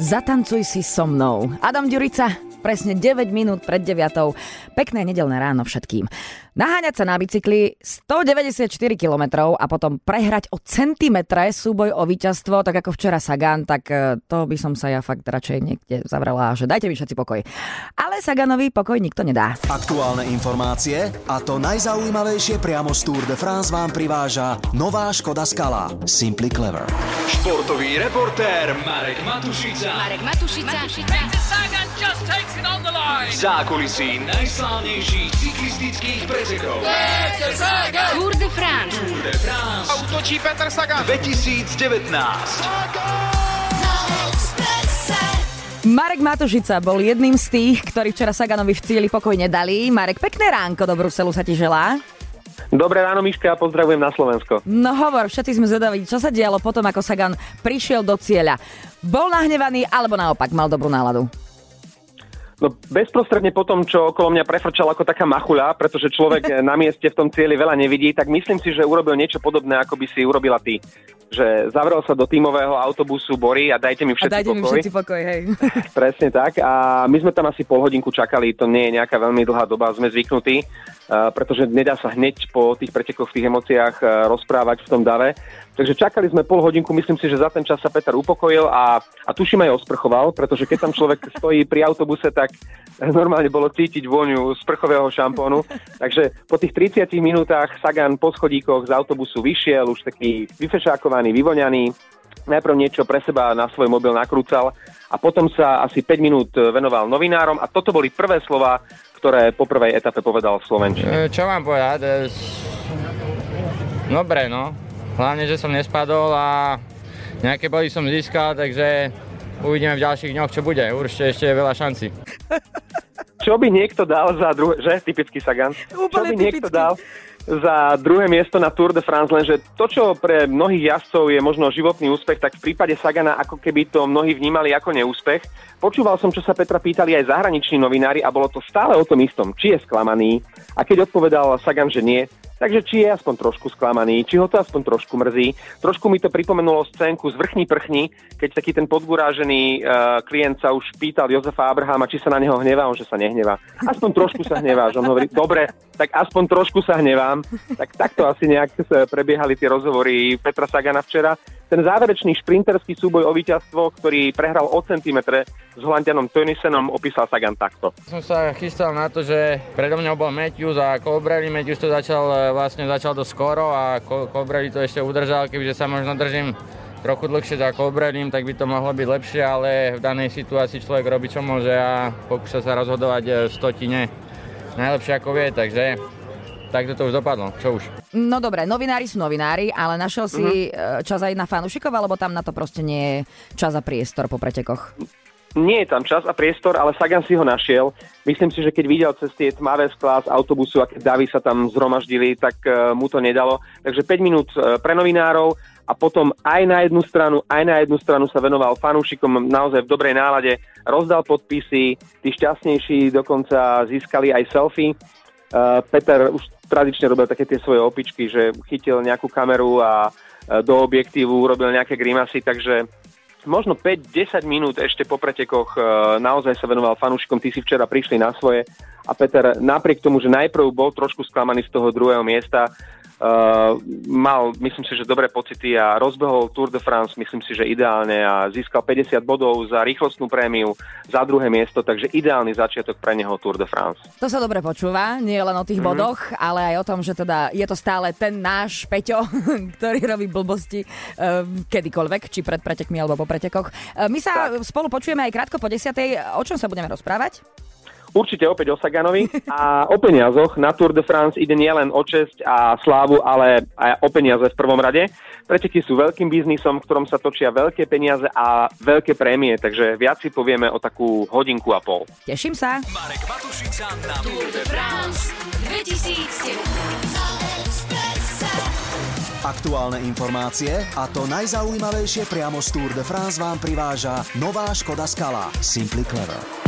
Zatancuj si so mnou. Adam Ďurica, presne 9 minút pred 9. Pekné nedelné ráno všetkým. Naháňať sa na bicykli 194 km a potom prehrať o centimetre súboj o víťazstvo, tak ako včera Sagan, tak e, to by som sa ja fakt radšej niekde zavrela, že dajte mi všetci pokoj. Ale Saganovi pokoj nikto nedá. Aktuálne informácie a to najzaujímavejšie priamo z Tour de France vám priváža nová Škoda Skala Simply Clever. Športový reportér Marek Matušica. Marek Matušica. Sagan just takes it on the line. Zákulisí najslávnejších cyklistických pretekov. Tour de France. Tour de France Útočí Petr Sagan. 2019. Marek Matušica bol jedným z tých, ktorí včera Saganovi v cieli pokoj nedali. Marek, pekné ránko do Bruselu sa ti želá. Dobré ráno, Miška, a pozdravujem na Slovensko. No hovor, všetci sme zvedaví, čo sa dialo potom, ako Sagan prišiel do cieľa. Bol nahnevaný, alebo naopak, mal dobrú náladu? No bezprostredne po tom, čo okolo mňa prefrčal ako taká machuľa, pretože človek na mieste v tom cieli veľa nevidí, tak myslím si, že urobil niečo podobné, ako by si urobila ty. Že zavrel sa do tímového autobusu Bory a dajte mi A všetci dajte mi pokoj. všetci pokoj, hej. Presne tak. A my sme tam asi pol hodinku čakali, to nie je nejaká veľmi dlhá doba, sme zvyknutí, uh, pretože nedá sa hneď po tých pretekoch v tých emóciách uh, rozprávať v tom dave. Takže čakali sme pol hodinku, myslím si, že za ten čas sa Peter upokojil a, a tuším aj osprchoval, pretože keď tam človek stojí pri autobuse, tak normálne bolo cítiť vôňu sprchového šampónu. Takže po tých 30 minútach Sagan po schodíkoch z autobusu vyšiel, už taký vyfešákovaný, vyvoňaný, najprv niečo pre seba na svoj mobil nakrúcal a potom sa asi 5 minút venoval novinárom a toto boli prvé slova, ktoré po prvej etape povedal v Slovenčine. E, Čo mám povedať? E, Dobre, no. Hlavne, že som nespadol a nejaké body som získal, takže uvidíme v ďalších dňoch, čo bude. Určite ešte je veľa šancí. Čo by niekto dal za druhé, že typický Sagan, čo Úplne by niekto typický. dal za druhé miesto na Tour de France, lenže to, čo pre mnohých jazdcov je možno životný úspech, tak v prípade Sagana ako keby to mnohí vnímali ako neúspech. Počúval som, čo sa Petra pýtali aj zahraniční novinári a bolo to stále o tom istom, či je sklamaný. A keď odpovedal Sagan, že nie, takže či je aspoň trošku sklamaný, či ho to aspoň trošku mrzí. Trošku mi to pripomenulo scénku z vrchní prchni, keď taký ten podgurážený uh, klient sa už pýtal Jozefa Abrahama, či sa na neho hnevá, on že sa nehnevá. Aspoň trošku sa hneváš. On hovorí, dobre, tak aspoň trošku sa hnevám. Tak takto asi nejak prebiehali tie rozhovory Petra Sagana včera. Ten záverečný šprinterský súboj o víťazstvo, ktorý prehral o centimetre s Holandianom Tönnisenom, opísal Sagan takto. Som sa chystal na to, že predo mňou bol Matthews a Colbrelli. Matthews to začal, e, vlastne začal do skoro a Col- Colbrelli to ešte udržal, kebyže sa možno držím trochu dlhšie za Colbrellim, tak by to mohlo byť lepšie, ale v danej situácii človek robí čo môže a pokúša sa rozhodovať e, v stotine najlepšie ako vie, takže takto to už dopadlo, čo už. No dobre, novinári sú novinári, ale našiel si uh čas aj na fanúšikov, alebo tam na to proste nie je čas a priestor po pretekoch? Nie je tam čas a priestor, ale Sagan si ho našiel. Myslím si, že keď videl cez tie tmavé sklá z autobusu, aké davy sa tam zhromaždili, tak e, mu to nedalo. Takže 5 minút e, pre novinárov a potom aj na jednu stranu, aj na jednu stranu sa venoval fanúšikom naozaj v dobrej nálade, rozdal podpisy, tí šťastnejší dokonca získali aj selfie. Uh, Peter už tradične robil také tie svoje opičky, že chytil nejakú kameru a uh, do objektívu urobil nejaké grimasy, takže možno 5-10 minút ešte po pretekoch uh, naozaj sa venoval fanúšikom, tí si včera prišli na svoje. A Peter napriek tomu, že najprv bol trošku sklamaný z toho druhého miesta, Uh, mal, myslím si, že dobré pocity a rozbehol Tour de France, myslím si, že ideálne a získal 50 bodov za rýchlostnú prémiu za druhé miesto, takže ideálny začiatok pre neho Tour de France. To sa dobre počúva, nie len o tých mm-hmm. bodoch, ale aj o tom, že teda je to stále ten náš Peťo, ktorý robí blbosti uh, kedykoľvek, či pred pretekmi alebo po pretekoch. Uh, my sa tak. spolu počujeme aj krátko po desiatej. O čom sa budeme rozprávať? Určite opäť o Saganovi a o peniazoch. Na Tour de France ide nielen o česť a slávu, ale aj o peniaze v prvom rade. Preteky sú veľkým biznisom, v ktorom sa točia veľké peniaze a veľké prémie, takže viac si povieme o takú hodinku a pol. Teším sa. Marek Matušica na Tour de France 2019. Aktuálne informácie a to najzaujímavejšie priamo z Tour de France vám priváža nová Škoda Skala Simply Clever.